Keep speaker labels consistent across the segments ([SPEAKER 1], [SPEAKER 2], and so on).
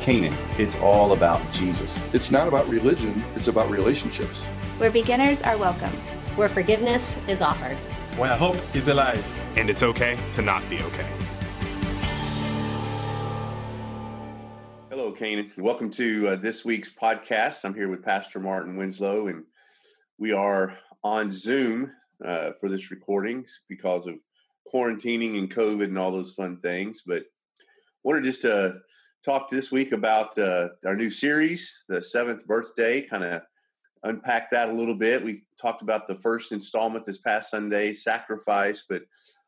[SPEAKER 1] Canaan, it's all about Jesus.
[SPEAKER 2] It's not about religion, it's about relationships.
[SPEAKER 3] Where beginners are welcome.
[SPEAKER 4] Where forgiveness is offered.
[SPEAKER 5] Where hope is alive.
[SPEAKER 6] And it's okay to not be okay.
[SPEAKER 7] Hello, Canaan. Welcome to uh, this week's podcast. I'm here with Pastor Martin Winslow, and we are on Zoom uh, for this recording because of quarantining and COVID and all those fun things. But wanted just to talk this week about uh, our new series, the seventh birthday, kind of unpack that a little bit. We talked about the first installment this past Sunday, sacrifice, but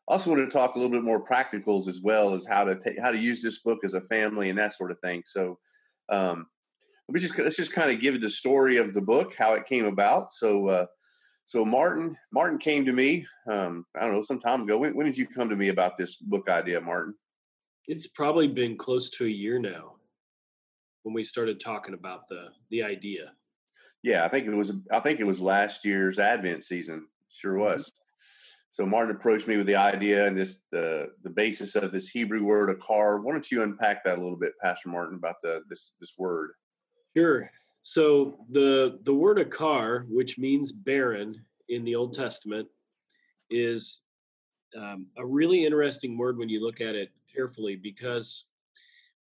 [SPEAKER 7] also wanted to talk a little bit more practicals as well as how to take how to use this book as a family and that sort of thing. So, um, we just let's just kind of give the story of the book, how it came about. So, uh, so Martin Martin came to me. Um, I don't know some time ago. When, when did you come to me about this book idea, Martin?
[SPEAKER 8] It's probably been close to a year now when we started talking about the the idea.
[SPEAKER 7] Yeah, I think it was. I think it was last year's Advent season. Sure mm-hmm. was. Mm-hmm. So Martin approached me with the idea and this the the basis of this Hebrew word akar. Why don't you unpack that a little bit, Pastor Martin, about the this this word?
[SPEAKER 8] Sure. So the the word akar, which means barren in the Old Testament, is um, a really interesting word when you look at it carefully because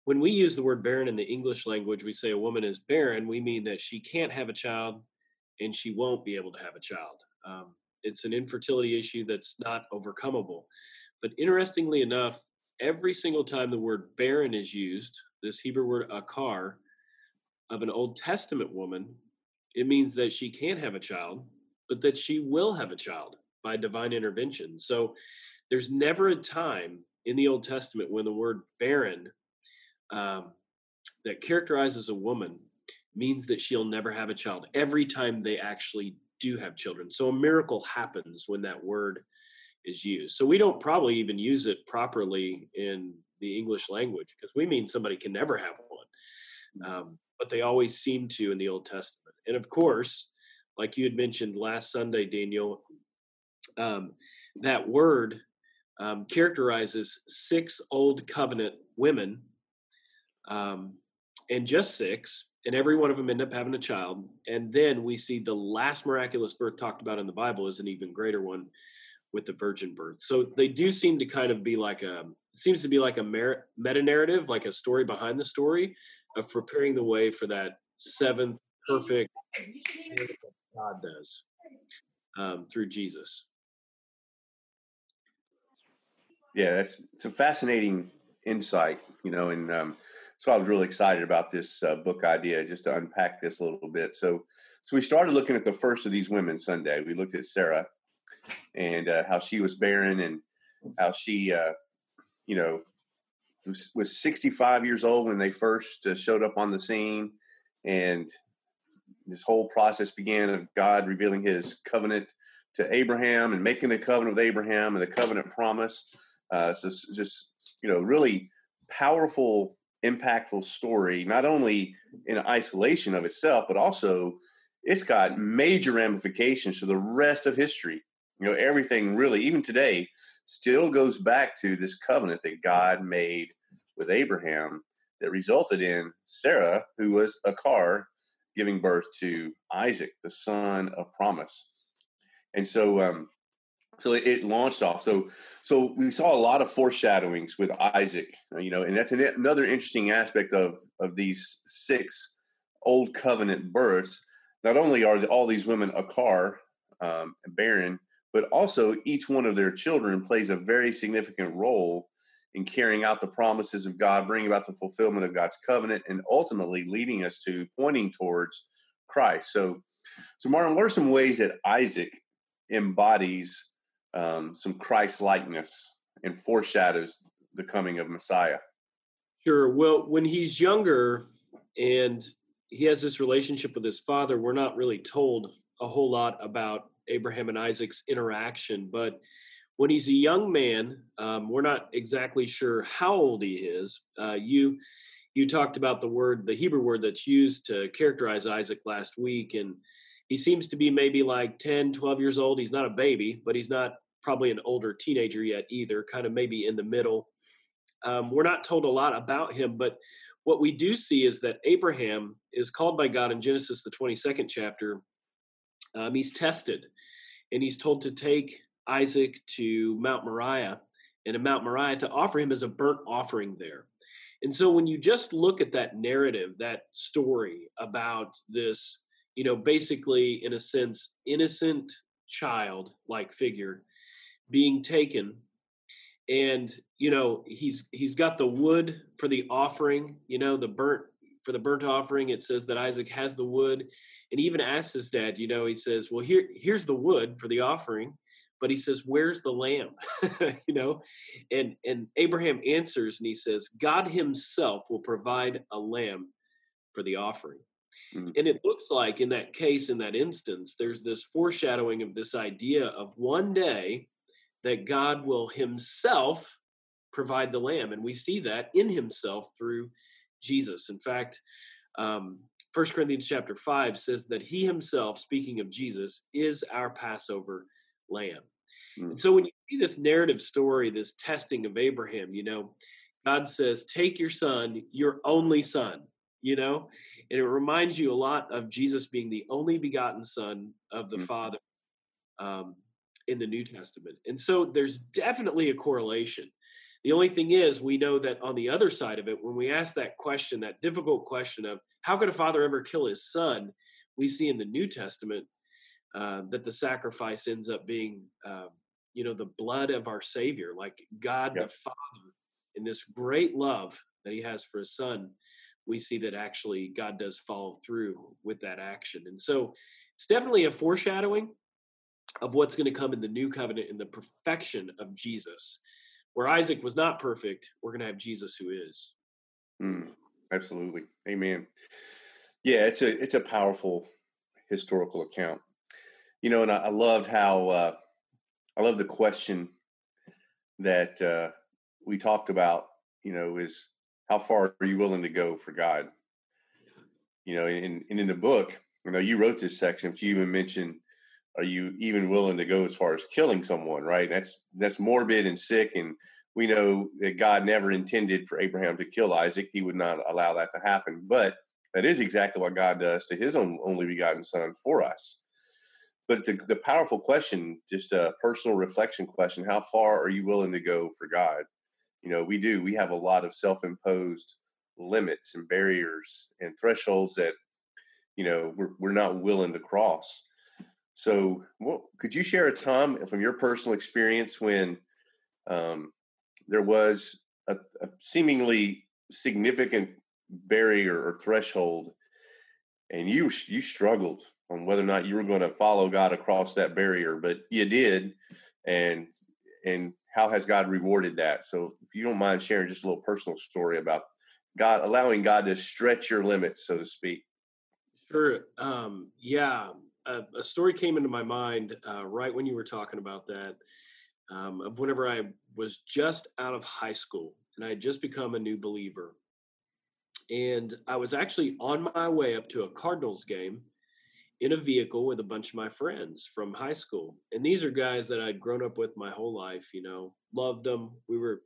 [SPEAKER 8] when we use the word barren in the English language, we say a woman is barren. We mean that she can't have a child and she won't be able to have a child. Um, it's an infertility issue that's not overcomable. But interestingly enough, every single time the word barren is used, this Hebrew word akar, of an Old Testament woman, it means that she can't have a child, but that she will have a child by divine intervention. So there's never a time in the Old Testament when the word barren um, that characterizes a woman means that she'll never have a child every time they actually do have children. So a miracle happens when that word is used. So we don't probably even use it properly in the English language because we mean somebody can never have one. Um, but they always seem to in the Old Testament. And of course, like you had mentioned last Sunday, Daniel, um, that word um, characterizes six old covenant women, um, and just six, and every one of them end up having a child. And then we see the last miraculous birth talked about in the Bible is an even greater one with the virgin birth. So they do seem to kind of be like a seems to be like a meta narrative, like a story behind the story of preparing the way for that seventh perfect God does um, through Jesus.
[SPEAKER 7] Yeah, that's it's a fascinating insight, you know, and um, so I was really excited about this uh, book idea, just to unpack this a little bit. So, so we started looking at the first of these women Sunday. We looked at Sarah and uh, how she was barren and how she, uh, you know, was, was 65 years old when they first uh, showed up on the scene, and this whole process began of God revealing His covenant to Abraham and making the covenant with Abraham and the covenant promise uh, so just you know, really powerful, impactful story. Not only in isolation of itself, but also it's got major ramifications to the rest of history. You know, everything really, even today, still goes back to this covenant that God made with Abraham that resulted in Sarah, who was akar, giving birth to Isaac, the son of promise. And so, um, so it, it, launched off. So so we saw a lot of foreshadowings with Isaac, uh, you know, and that's an, another interesting aspect of of these six old covenant births. Not only are all these women akar, um, barren, but also each one of their children plays a very significant role in carrying out the promises of God, bringing about the fulfillment of God's covenant, and ultimately leading us to pointing towards Christ. So, so Martin, what are some ways that Isaac embodies um, some Christ likeness and foreshadows the coming of Messiah.
[SPEAKER 8] Sure. Well, when he's younger and he has this relationship with his father, we're not really told a whole lot about Abraham and Isaac's interaction. But when he's a young man, um, we're not exactly sure how old he is. Uh, you you talked about the word, the Hebrew word that's used to characterize Isaac last week, and he seems to be maybe like 10 12 years old he's not a baby but he's not probably an older teenager yet either kind of maybe in the middle Um, we're not told a lot about him, but what we do see is that Abraham is called by God in Genesis, the 22nd chapter. Um, he's tested and he's told to take Isaac to Mount Moriah and in Mount Moriah to offer him as a burnt offering there. And so when you just look at that narrative, that story about this, you know, basically in a sense, innocent child like figure being taken and you know he's he's got the wood for the offering you know the burnt for the burnt offering it says that isaac has the wood and he even asks his dad you know he says well here here's the wood for the offering but he says where's the lamb? You know and and abraham answers and he says god himself will provide a lamb for the offering mm-hmm. and it looks like in that case in that instance there's this foreshadowing of this idea of one day that god will himself provide the lamb and we see that in himself through jesus in fact um, 1 corinthians chapter 5 says that he himself speaking of jesus is our passover lamb. Mm. And so when you see this narrative story, this testing of Abraham, you know, God says, take your son, your only son, you know, and it reminds you a lot of Jesus being the only begotten son of the mm. Father um, in the New Testament. And so there's definitely a correlation. The only thing is, we know that on the other side of it, when we ask that question, that difficult question of how could a father ever kill his son, we see in the New Testament uh, that the sacrifice ends up being, uh, you know, the blood of our Savior, like God yep. the Father, in this great love that He has for His Son. We see that actually God does follow through with that action. And so it's definitely a foreshadowing of what's going to come in the new covenant in the perfection of Jesus. Where Isaac was not perfect, we're going to have Jesus who is.
[SPEAKER 7] Mm, absolutely. Amen. Yeah, it's a it's a powerful historical account you know, and I, I loved how uh, I love the question that uh, we talked about. You know, is how far are you willing to go for God? You know, and, and in the book, you know, you wrote this section, but you even mentioned, are you even willing to go as far as killing someone? Right? That's that's morbid and sick, and we know that God never intended for Abraham to kill Isaac. He would not allow that to happen, but that is exactly what God does to His own only begotten Son for us. But the, the powerful question, just a personal reflection question: How far are you willing to go for God? You know, we do. We have a lot of self-imposed limits and barriers and thresholds that you know we're we're not willing to cross. So, what, could you share a time from your personal experience when um, there was a, a seemingly significant barrier or threshold, and you you struggled on whether or not you were going to follow God across that barrier, but you did, and and how has God rewarded that? So, if you don't mind sharing just a little personal story about God allowing God to stretch your limits, so to speak.
[SPEAKER 8] Sure. Um, yeah, a, a, story came into my mind uh, right when you were talking about that. Um, of whenever I was just out of high school and I had just become a new believer, and I was actually on my way up to a Cardinals game in a vehicle with a bunch of my friends from high school. And these are guys that I'd grown up with my whole life, you know, loved them. We were,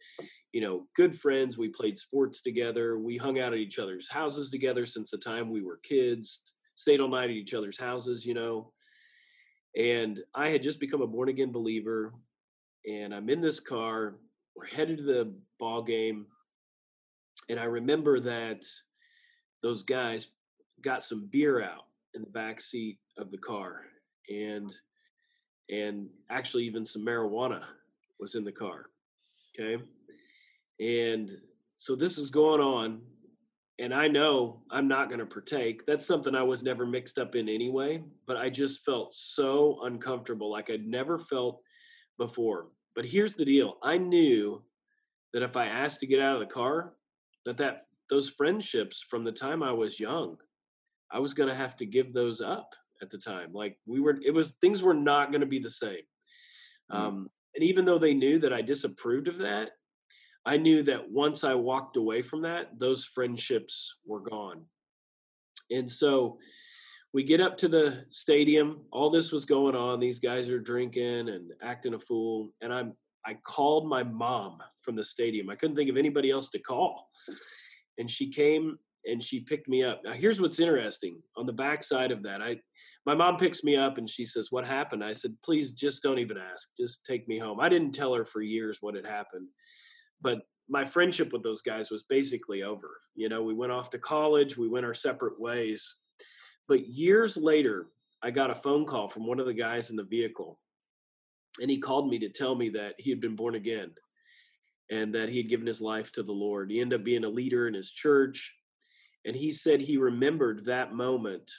[SPEAKER 8] you know, good friends. We played sports together. We hung out at each other's houses together since the time we were kids, stayed all night at each other's houses, you know. And I had just become a born again believer. And I'm in this car. We're headed to the ball game. And I remember that those guys got some beer out in the back seat of the car and and actually even some marijuana was in the car okay? And so this is going on and i know i'm not going to partake. That's something i was never mixed up in anyway but i just felt so uncomfortable like i'd never felt before. But here's the deal i knew that if i asked to get out of the car that that those friendships from the time i was young I was going to have to give those up at the time. Like we were, it was things were not going to be the same. Mm. Um, and even though they knew that I disapproved of that, I knew that once I walked away from that, those friendships were gone. And so we get up to the stadium. All this was going on. These guys are drinking and acting a fool. And I'm I called my mom from the stadium. I couldn't think of anybody else to call. And she came and she picked me up. Now here's what's interesting. On the backside of that, I my mom picks me up and she says, "What happened?" I said, "Please just don't even ask. Just take me home." I didn't tell her for years what had happened. But my friendship with those guys was basically over. You know, we went off to college, we went our separate ways. But years later, I got a phone call from one of the guys in the vehicle. And he called me to tell me that he had been born again and that he had given his life to the Lord. He ended up being a leader in his church. And he said he remembered that moment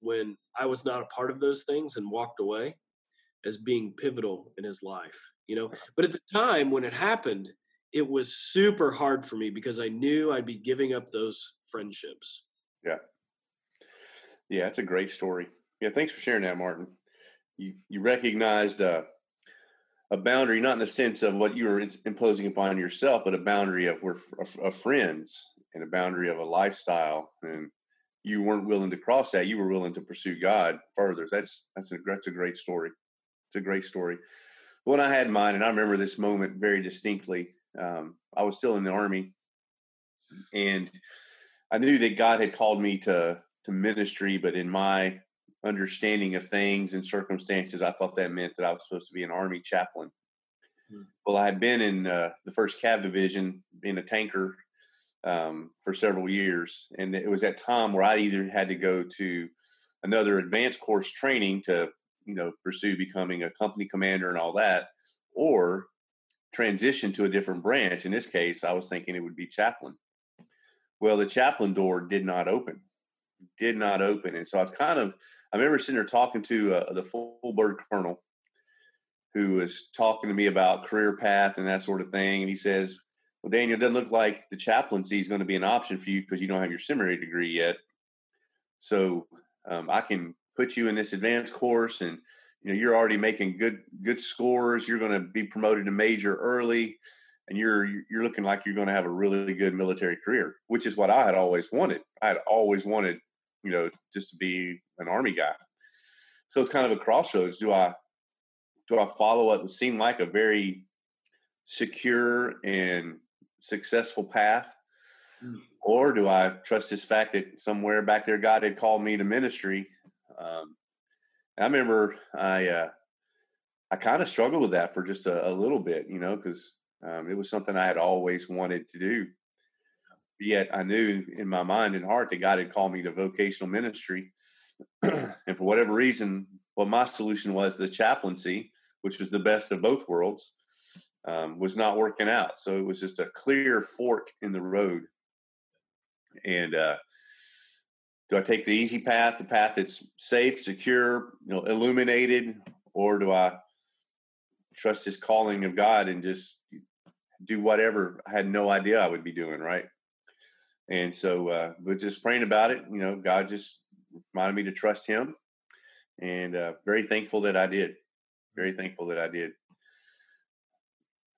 [SPEAKER 8] when I was not a part of those things and walked away as being pivotal in his life, you know. But at the time when it happened, it was super hard for me because I knew I'd be giving up those friendships.
[SPEAKER 7] Yeah. Yeah, it's a great story. Yeah, thanks for sharing that, Martin. You you recognized uh, a boundary, not in the sense of what you were imposing upon yourself, but a boundary of of, of friends and a boundary of a lifestyle, and you weren't willing to cross that. You were willing to pursue God further. That's that's a that's a great story. It's a great story. When I had mine, and I remember this moment very distinctly. Um, I was still in the army, and I knew that God had called me to to ministry, but in my understanding of things and circumstances, I thought that meant that I was supposed to be an army chaplain. Hmm. Well, I had been in uh, the first Cav division, being a tanker um, for several years, and it was that time where I either had to go to another advanced course training to, you know, pursue becoming a company commander and all that, or transition to a different branch. In this case, I was thinking it would be chaplain. Well, the chaplain door did not open, did not open, and so I was kind of. I remember sitting there talking to uh, the full bird colonel, who was talking to me about career path and that sort of thing, and he says, "Well, Daniel, it doesn't look like the chaplaincy is going to be an option for you because you don't have your seminary degree yet. So um, I can put you in this advanced course and." you know you're already making good good scores you're going to be promoted to major early and you're you're looking like you're going to have a really good military career which is what i had always wanted i had always wanted you know just to be an army guy so it's kind of a crossroads do i do i follow what seemed like a very secure and successful path mm. or do i trust this fact that somewhere back there god had called me to ministry um, I remember I uh, I kind of struggled with that for just a, a little bit, you know, because um, it was something I had always wanted to do. Yet I knew in my mind and heart that God had called me to vocational ministry, and for whatever reason, what my solution was the chaplaincy, which was the best of both worlds, um, was not working out. So it was just a clear fork in the road, and uh, do I take the easy path, the path that's safe, secure, you know, illuminated, or do I trust this calling of God and just do whatever I had no idea I would be doing, right? And so, uh, but just praying about it, you know, God just reminded me to trust Him, and uh, very thankful that I did. Very thankful that I did.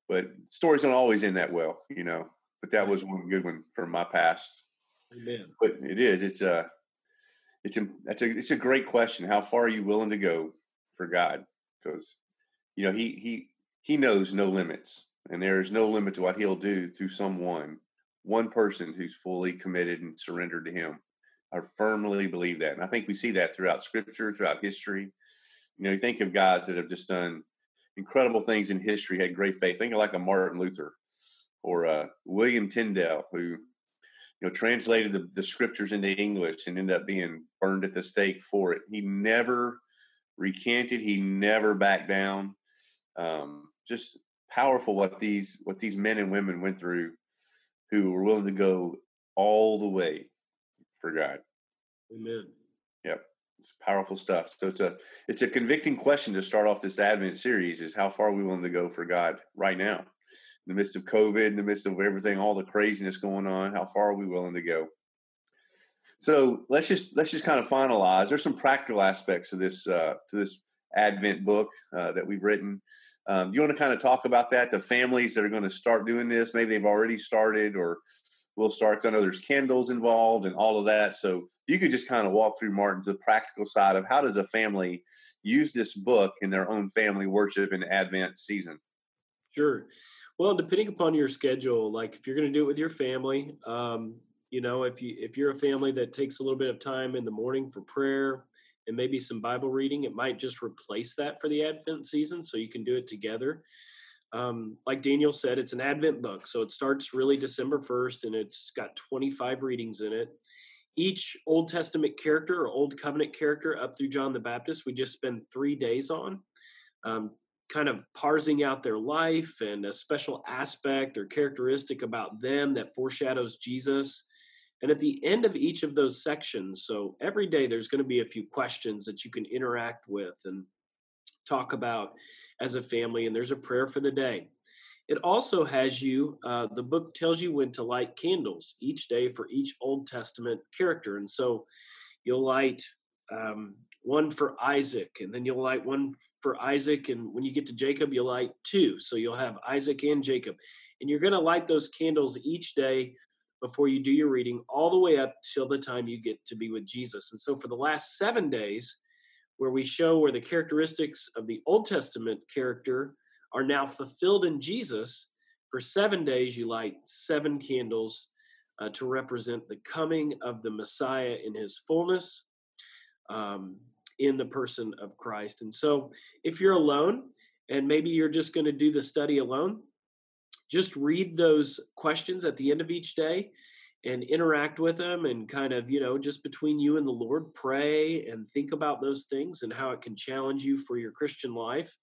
[SPEAKER 7] But stories don't always end that well, you know. But that was one good one from my past.
[SPEAKER 8] Amen.
[SPEAKER 7] But it is. It's a. Uh, it's a that's a it's a great question. How far are you willing to go for God? Because you know he he he knows no limits, and there is no limit to what he'll do through someone, one person who's fully committed and surrendered to Him. I firmly believe that, and I think we see that throughout Scripture, throughout history. You know, you think of guys that have just done incredible things in history, had great faith. Think of like a Martin Luther or uh, William Tyndale, who you know, translated the, the scriptures into English and ended up being burned at the stake for it. He never recanted. He never backed down. Um, just powerful what these what these men and women went through, who were willing to go all the way for God.
[SPEAKER 8] Amen.
[SPEAKER 7] It's powerful stuff. So it's a it's a convicting question to start off this Advent series: is how far are we willing to go for God right now? in the midst of COVID, in the midst of everything, all the craziness going on, how far are we willing to go? So let's just let's just kind of finalize. There's some practical aspects of this uh, to this Advent book uh, that we've written. Um, you want to kind of talk about that to families that are going to start doing this? Maybe they've already started, or will start. I know there's candles involved and all of that. So you could just kind of walk through Martin to the practical side of how does a family use this book in their own family worship in Advent season.
[SPEAKER 8] Sure. Well, depending upon your schedule, like if you're going to do it with your family, um, you know, if you if you're a family that takes a little bit of time in the morning for prayer and maybe some Bible reading, it might just replace that for the Advent season, so you can do it together. Um, like Daniel said, it's an Advent book, so it starts really December 1st, and it's got 25 readings in it. Each Old Testament character or Old Covenant character up through John the Baptist, we just spend three days on. Um, kind of parsing out their life and a special aspect or characteristic about them that foreshadows Jesus. And at the end of each of those sections, so every day there's going to be a few questions that you can interact with and talk about as a family, and there's a prayer for the day. It also has you, uh, the book tells you when to light candles each day for each Old Testament character. And so you'll light um, one for Isaac, and then you'll light one for Isaac. And when you get to Jacob, you'll light two. So you'll have Isaac and Jacob. And you're going to light those candles each day before you do your reading, all the way up till the time you get to be with Jesus. And so for the last seven days, where we show where the characteristics of the Old Testament character are now fulfilled in Jesus. For seven days, you light seven candles uh, to represent the coming of the Messiah in his fullness um, in the person of Christ. And so, if you're alone and maybe you're just going to do the study alone, just read those questions at the end of each day and interact with them and kind of, you know, just between you and the Lord, pray and think about those things and how it can challenge you for your Christian life.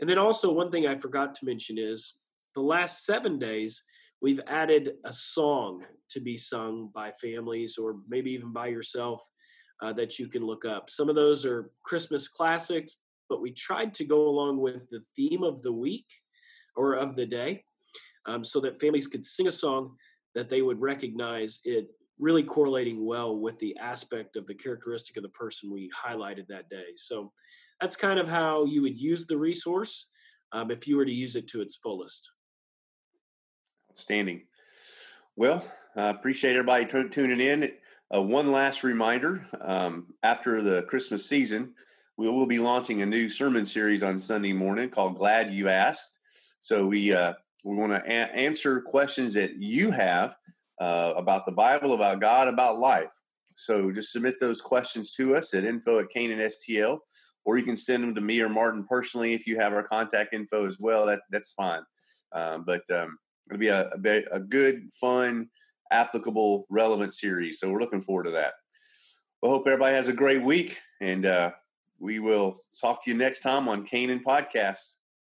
[SPEAKER 8] And then also, one thing I forgot to mention is the last seven days, we've added a song to be sung by families or maybe even by yourself uh, that you can look up. Some of those are Christmas classics, but we tried to go along with the theme of the week or of the day um, so that families could sing a song that they would recognize it really correlating well with the aspect of the characteristic of the person we highlighted that day. So that's kind of how you would use the resource um, if you were to use it to its fullest.
[SPEAKER 7] Outstanding. Well, I uh, appreciate everybody t- tuning in. Uh, one last reminder um, after the Christmas season, we will be launching a new sermon series on Sunday morning called Glad You Asked. So we uh, we want to a- answer questions that you have uh, about the Bible, about God, about life. So just submit those questions to us at info at Canaan STL, or you can send them to me or Martin personally if you have our contact info as well. That that's fine. Um, but um, it'll be a, a, a good, fun, applicable, relevant series. So we're looking forward to that. Well, hope everybody has a great week, and uh, we will talk to you next time on Canaan Podcast.